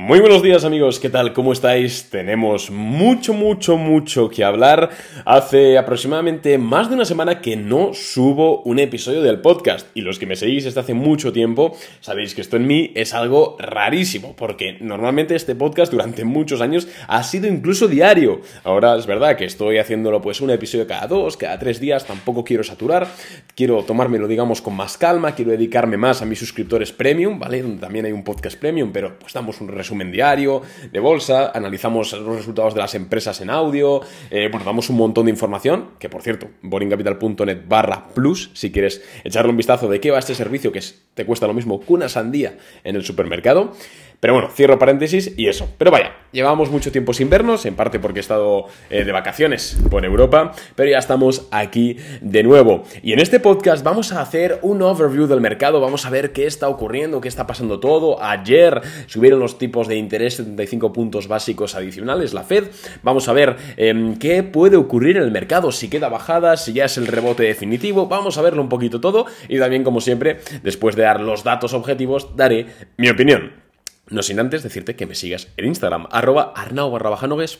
Muy buenos días amigos, ¿qué tal? ¿Cómo estáis? Tenemos mucho, mucho, mucho que hablar. Hace aproximadamente más de una semana que no subo un episodio del podcast y los que me seguís desde hace mucho tiempo sabéis que esto en mí es algo rarísimo porque normalmente este podcast durante muchos años ha sido incluso diario. Ahora es verdad que estoy haciéndolo pues un episodio cada dos, cada tres días, tampoco quiero saturar, quiero tomármelo digamos con más calma, quiero dedicarme más a mis suscriptores premium, ¿vale? También hay un podcast premium, pero pues damos un resumen resumen diario de bolsa, analizamos los resultados de las empresas en audio, eh, damos un montón de información, que por cierto, boringcapital.net barra plus, si quieres echarle un vistazo de qué va este servicio, que te cuesta lo mismo que una sandía en el supermercado. Pero bueno, cierro paréntesis y eso. Pero vaya, llevamos mucho tiempo sin vernos, en parte porque he estado eh, de vacaciones por Europa, pero ya estamos aquí de nuevo. Y en este podcast vamos a hacer un overview del mercado, vamos a ver qué está ocurriendo, qué está pasando todo. Ayer subieron los tipos de interés 75 puntos básicos adicionales, la Fed. Vamos a ver em, qué puede ocurrir en el mercado, si queda bajada, si ya es el rebote definitivo. Vamos a verlo un poquito todo y también, como siempre, después de dar los datos objetivos, daré mi opinión. No sin antes decirte que me sigas en Instagram, arroba arnau barra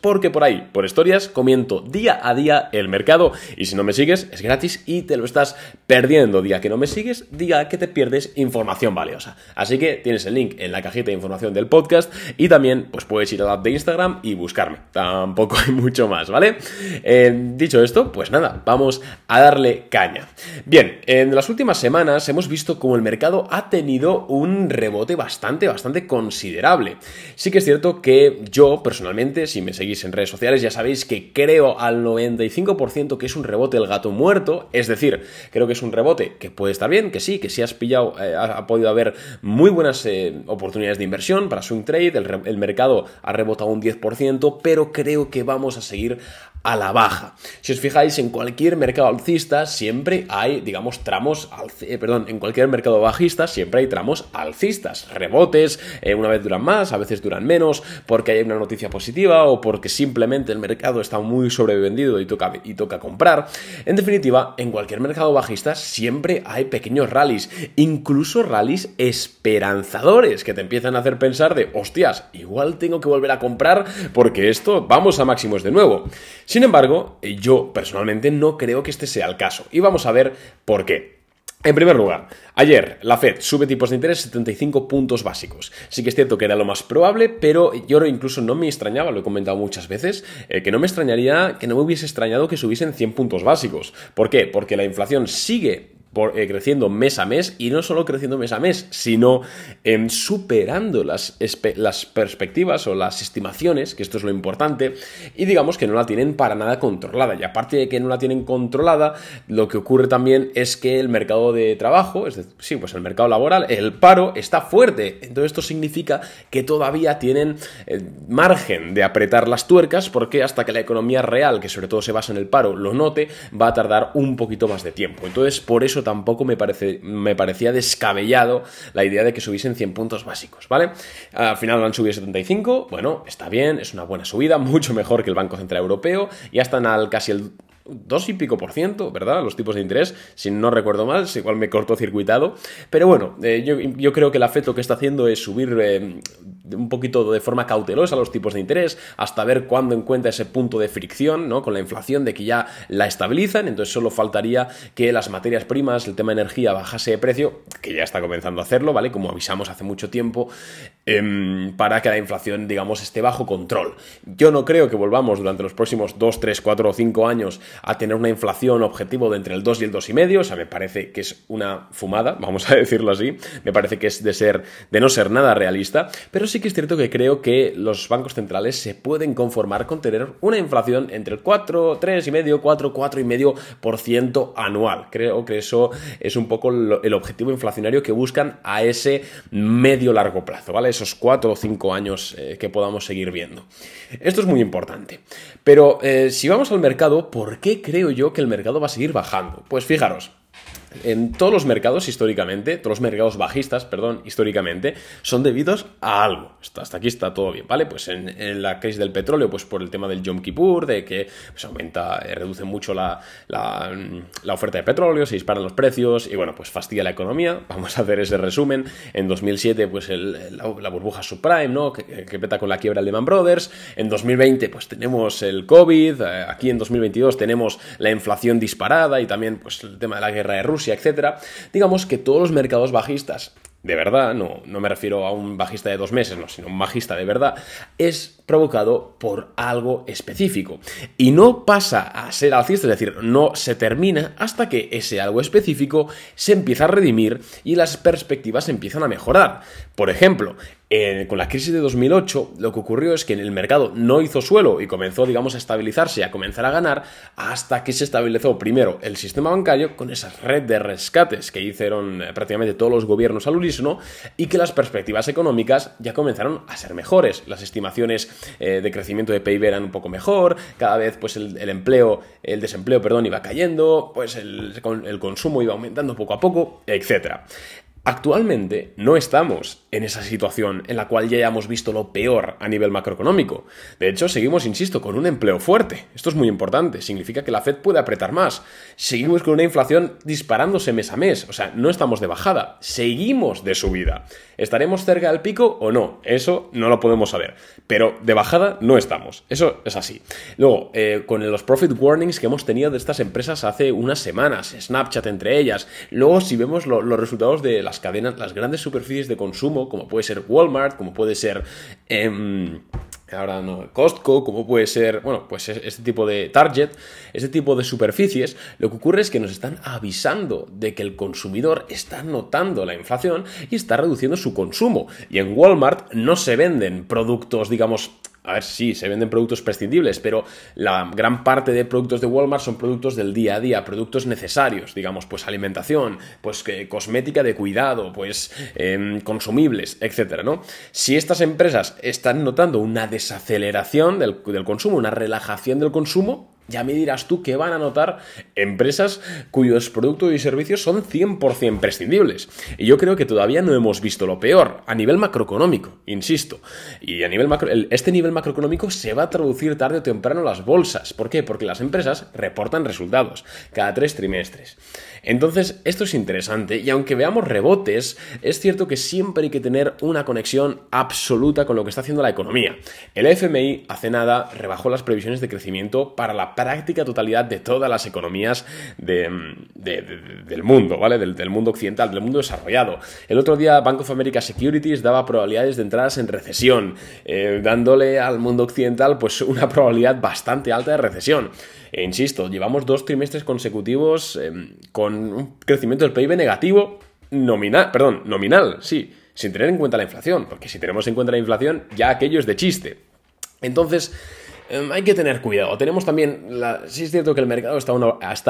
porque por ahí, por historias, comiento día a día el mercado y si no me sigues es gratis y te lo estás perdiendo. Día que no me sigues, diga que te pierdes información valiosa. Así que tienes el link en la cajita de información del podcast y también pues puedes ir a la app de Instagram y buscarme. Tampoco hay mucho más, ¿vale? Eh, dicho esto, pues nada, vamos a darle caña. Bien, en las últimas semanas hemos visto cómo el mercado ha tenido un rebote bastante, bastante considerable. Sí que es cierto que yo personalmente, si me seguís en redes sociales, ya sabéis que creo al 95% que es un rebote el gato muerto, es decir, creo que es un rebote que puede estar bien, que sí, que si has pillado, eh, ha, podido haber muy buenas eh, oportunidades de inversión para swing trade, el, el mercado ha rebotado un 10%, pero creo que vamos a seguir a la baja. Si os fijáis, en cualquier mercado alcista siempre hay, digamos, tramos, eh, perdón, en cualquier mercado bajista siempre hay tramos alcistas, rebotes, eh, una vez duran más, a veces duran menos, porque hay una noticia positiva o porque simplemente el mercado está muy sobrevendido y toca, y toca comprar. En definitiva, en cualquier mercado bajista siempre hay pequeños rallies, incluso rallies esperanzadores que te empiezan a hacer pensar de, hostias, igual tengo que volver a comprar porque esto vamos a máximos de nuevo. Sin embargo, yo personalmente no creo que este sea el caso. Y vamos a ver por qué. En primer lugar, ayer la Fed sube tipos de interés 75 puntos básicos. Sí que es cierto que era lo más probable, pero yo incluso no me extrañaba, lo he comentado muchas veces, eh, que no me extrañaría, que no me hubiese extrañado que subiesen 100 puntos básicos. ¿Por qué? Porque la inflación sigue eh, creciendo mes a mes y no solo creciendo mes a mes, sino em, superando las, perspectivas o las estimaciones, que esto es lo importante, y digamos que no la tienen para nada controlada. Y aparte de que no la tienen controlada, lo que ocurre también es que el mercado de trabajo, es decir, sí, pues el mercado laboral, el paro está fuerte. Entonces esto significa que todavía tienen eh, margen de apretar las tuercas porque hasta que la economía real, que sobre todo se basa en el paro, lo note, va a tardar un poquito más de tiempo. Entonces por eso tampoco me, parece, me parecía descabellado la idea de que subiesen 100 puntos básicos, ¿vale? Al final han subido 75, bueno, está bien, es una buena subida, mucho mejor que el Banco Central Europeo, ya están al casi el 2 y pico por ciento, ¿verdad? Los tipos de interés, si no recuerdo mal, igual me corto circuitado. Pero bueno, eh, yo, creo que la FED lo que está haciendo es subir eh, un poquito de forma cautelosa los tipos de interés hasta ver cuándo encuentra ese punto de fricción, ¿no? Con la inflación de que ya la estabilizan, entonces solo faltaría que las materias primas, el tema de energía bajase de precio, que ya está comenzando a hacerlo, ¿vale? Como avisamos hace mucho tiempo, em, para que la inflación, digamos, esté bajo control. Yo no creo que volvamos durante los próximos 2, 3, 4 o 5 años a tener una inflación objetivo de entre el 2 y el 2,5, o sea, me parece que es una fumada, vamos a decirlo así, me parece que es de ser de no ser nada realista, pero sí que es cierto que creo que los bancos centrales se pueden conformar con tener una inflación entre el 4, 3,5, 4, 4,5% anual. Creo que eso es un poco el objetivo inflacionario que buscan a ese medio largo plazo, ¿vale? Esos 4 o 5 años eh, que podamos seguir viendo. Esto es muy importante. Pero eh, si vamos al mercado, ¿por qué creo yo que el mercado va a seguir bajando? Pues fijaros, en todos los mercados históricamente, todos los mercados bajistas, perdón, históricamente, son debidos a algo. Hasta aquí está todo bien, ¿vale? Pues en, la crisis del petróleo, pues por el tema del Yom Kippur, de que pues, aumenta, eh, reduce mucho la, la, oferta de petróleo, se disparan los precios y bueno, pues fastidia la economía. Vamos a hacer ese resumen. En 2007, pues la, burbuja subprime, ¿no? Que, que, peta con la quiebra de Lehman Brothers. En 2020, pues tenemos el COVID. Eh, aquí en 2022 tenemos la inflación disparada y también pues el tema de la guerra de Rusia, etcétera, digamos que todos los mercados bajistas de verdad, no, no me refiero a un bajista de dos meses, no, sino un bajista de verdad, es provocado por algo específico. Y no pasa a ser alcista, es decir, no se termina hasta que ese algo específico se empieza a redimir y las perspectivas empiezan a mejorar. Por ejemplo, con la crisis de 2008, lo que ocurrió es que el mercado no hizo suelo y comenzó, digamos, a estabilizarse y a comenzar a ganar hasta que se estabilizó primero el sistema bancario con esa red de rescates que hicieron eh, prácticamente todos los gobiernos al unísono y que las perspectivas económicas ya comenzaron a ser mejores. Las estimaciones eh, de crecimiento de PIB eran un poco mejor, cada vez pues el, empleo, el desempleo, perdón, iba cayendo, pues el, el consumo iba aumentando poco a poco, etcétera. Actualmente no estamos en esa situación en la cual ya hayamos visto lo peor a nivel macroeconómico. De hecho, seguimos, insisto, con un empleo fuerte. Esto es muy importante. Significa que la Fed puede apretar más. Seguimos con una inflación disparándose mes a mes. O sea, no estamos de bajada. Seguimos de subida. ¿Estaremos cerca del pico o no? Eso no lo podemos saber. Pero de bajada no estamos. Eso es así. Luego, eh, con los profit warnings que hemos tenido de estas empresas hace unas semanas, Snapchat entre ellas. Luego, si vemos los resultados de las cadenas, las grandes superficies de consumo, como puede ser Walmart, como puede ser... Em, ahora no, Costco, como puede ser, bueno, pues este tipo de target, este tipo de superficies, lo que ocurre es que nos están avisando de que el consumidor está notando la inflación y está reduciendo su consumo. Y en Walmart no se venden productos, digamos, a ver, sí, se venden productos prescindibles, pero la gran parte de productos de Walmart son productos del día a día, productos necesarios, digamos, pues alimentación, pues cosmética de cuidado, pues em, consumibles, etcétera, ¿no? Si estas empresas están notando una desaceleración del consumo, una relajación del consumo, ya me dirás tú que van a notar empresas cuyos productos y servicios son 100% prescindibles. Y yo creo que todavía no hemos visto lo peor a nivel macroeconómico, insisto. Y a nivel este nivel macroeconómico se va a traducir tarde o temprano las bolsas. ¿Por qué? Porque las empresas reportan resultados cada tres trimestres. Entonces, esto es interesante y aunque veamos rebotes, es cierto que siempre hay que tener una conexión absoluta con lo que está haciendo la economía. El FMI hace nada rebajó las previsiones de crecimiento para la práctica totalidad de todas las economías del mundo, ¿vale? Del, mundo occidental, del mundo desarrollado. El otro día Bank of America Securities daba probabilidades de entradas en recesión, eh, dándole al mundo occidental pues una probabilidad bastante alta de recesión. E insisto, llevamos dos trimestres consecutivos em, con un crecimiento del PIB negativo nominal, perdón, nominal, sí, sin tener en cuenta la inflación, porque si tenemos en cuenta la inflación, ya aquello es de chiste. Entonces, em, hay que tener cuidado. Tenemos también, la, sí es cierto que el mercado está,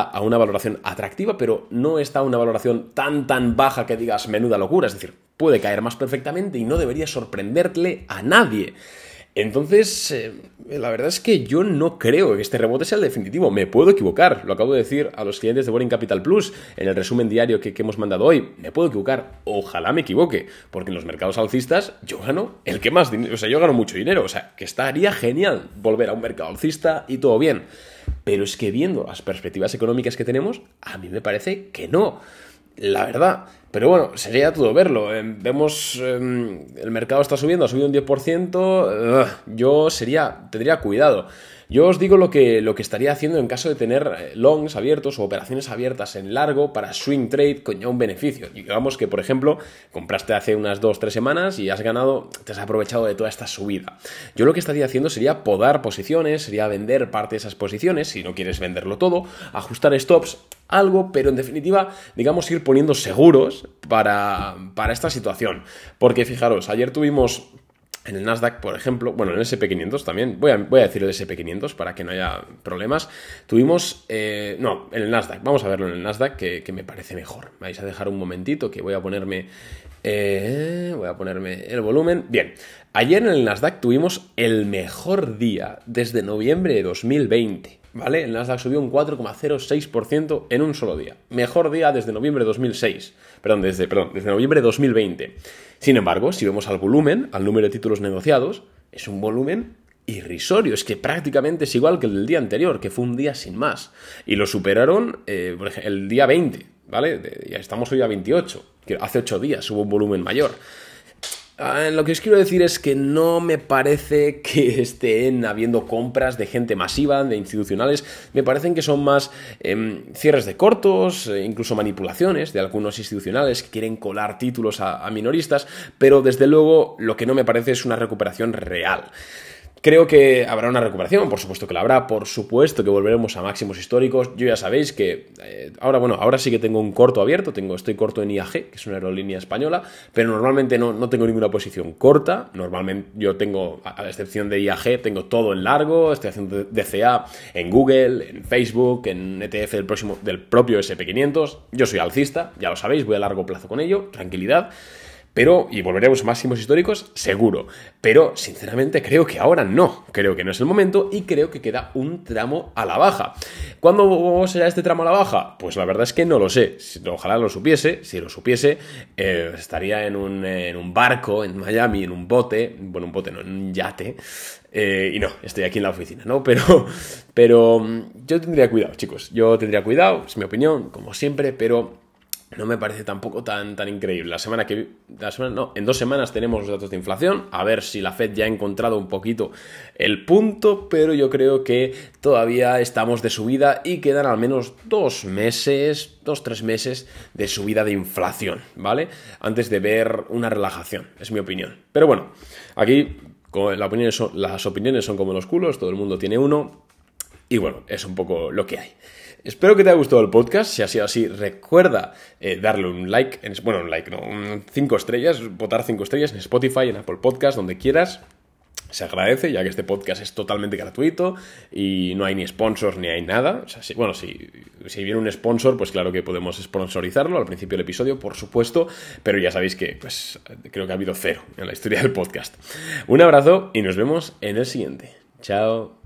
a una valoración atractiva, pero no está a una valoración tan tan baja que digas menuda locura. Es decir, puede caer más perfectamente y no debería sorprenderle a nadie. Entonces, eh, la verdad es que yo no creo que este rebote sea el definitivo. Me puedo equivocar. Lo acabo de decir a los clientes de Boring Capital Plus en el resumen diario que, hemos mandado hoy. Me puedo equivocar. Ojalá me equivoque. Porque en los mercados alcistas yo gano el que más dinero. O sea, yo gano mucho dinero. O sea, que estaría genial volver a un mercado alcista y todo bien. Pero es que viendo las perspectivas económicas que tenemos, a mí me parece que no la verdad. Pero bueno, sería todo verlo. Eh, vemos, em, el mercado está subiendo, ha subido un 10%, yo sería, tendría cuidado. Yo os digo lo que, lo que estaría haciendo en caso de tener eh, longs abiertos o operaciones abiertas en largo para swing trade con ya un beneficio. Digamos que, por ejemplo, compraste hace unas 2-3 semanas y has ganado, te has aprovechado de toda esta subida. Yo lo que estaría haciendo sería podar posiciones, sería vender parte de esas posiciones, si no quieres venderlo todo, ajustar stops, algo, pero en definitiva, digamos, ir poniendo seguros para, para esta situación. Porque fijaros, ayer tuvimos en el Nasdaq, por ejemplo, bueno, en el SP500 también, voy a, voy a decir el SP500 para que no haya problemas. Tuvimos, eh, no, en el Nasdaq, vamos a verlo en el Nasdaq que, me parece mejor. vais a dejar un momentito que voy a ponerme Eh, voy a ponerme el volumen. Bien, ayer en el Nasdaq tuvimos el mejor día desde noviembre de 2020. ¿Vale? El Nasdaq subió un 4,06% en un solo día. Mejor día desde noviembre de 2006. Perdón, desde, perdón, desde noviembre de 2020. Sin embargo, si vemos al volumen, al número de títulos negociados, es un volumen irrisorio, es que prácticamente es igual que el del día anterior, que fue un día sin más. Y lo superaron eh, el día 20, ¿vale? Ya estamos hoy a 28, que hace 8 días hubo un volumen mayor. Ah, lo que os quiero decir es que no me parece que estén habiendo compras de gente masiva, de institucionales. Me parecen que son más em, cierres de cortos, eh, incluso manipulaciones de algunos institucionales que quieren colar títulos a minoristas, pero desde luego lo que no me parece es una recuperación real. Creo que habrá una recuperación, por supuesto que la habrá, por supuesto que volveremos a máximos históricos. Yo ya sabéis que eh, ahora, bueno, ahora sí que tengo un corto abierto, tengo, estoy corto en IAG, que es una aerolínea española, pero normalmente no, no tengo ninguna posición corta. Normalmente yo tengo, a la excepción de IAG, tengo todo en largo, estoy haciendo DCA en Google, en Facebook, en ETF del, próximo, del propio SP500. Yo soy alcista, ya lo sabéis, voy a largo plazo con ello, tranquilidad. Pero, y volveremos a máximos históricos, seguro. Pero, sinceramente, creo que ahora no. Creo que no es el momento y creo que queda un tramo a la baja. ¿Cuándo será este tramo a la baja? Pues la verdad es que no lo sé. Ojalá lo supiese. Si lo supiese, eh, estaría en un, en un, barco en Miami, en un bote. Bueno, un bote, no, en un yate. Eh, y no, estoy aquí en la oficina, ¿no? Pero, pero mm, yo tendría cuidado, chicos. Yo tendría cuidado, es mi opinión, como siempre, pero no me parece tampoco tan, tan increíble. La semana que. La semana, no, en dos semanas tenemos los datos de inflación. A ver si la Fed ya ha encontrado un poquito el punto, pero yo creo que todavía estamos de subida y quedan al menos dos meses, dos, tres meses de subida de inflación, ¿vale? Antes de ver una relajación, es mi opinión. Pero bueno, aquí opinión las opiniones son como los culos, todo el mundo tiene uno. Y bueno, es un poco lo que hay. Espero que te haya gustado el podcast. Si ha sido así, recuerda eh, darle un like, en, bueno, un like, no, cinco estrellas, votar cinco estrellas en Spotify, en Apple Podcast, donde quieras. Se agradece, ya que este podcast es totalmente gratuito y no hay ni sponsors ni hay nada. O sea, bueno, si, si viene un sponsor, pues claro que podemos sponsorizarlo al principio del episodio, por supuesto, pero ya sabéis que pues, creo que ha habido cero en la historia del podcast. Un abrazo y nos vemos en el siguiente. Chao.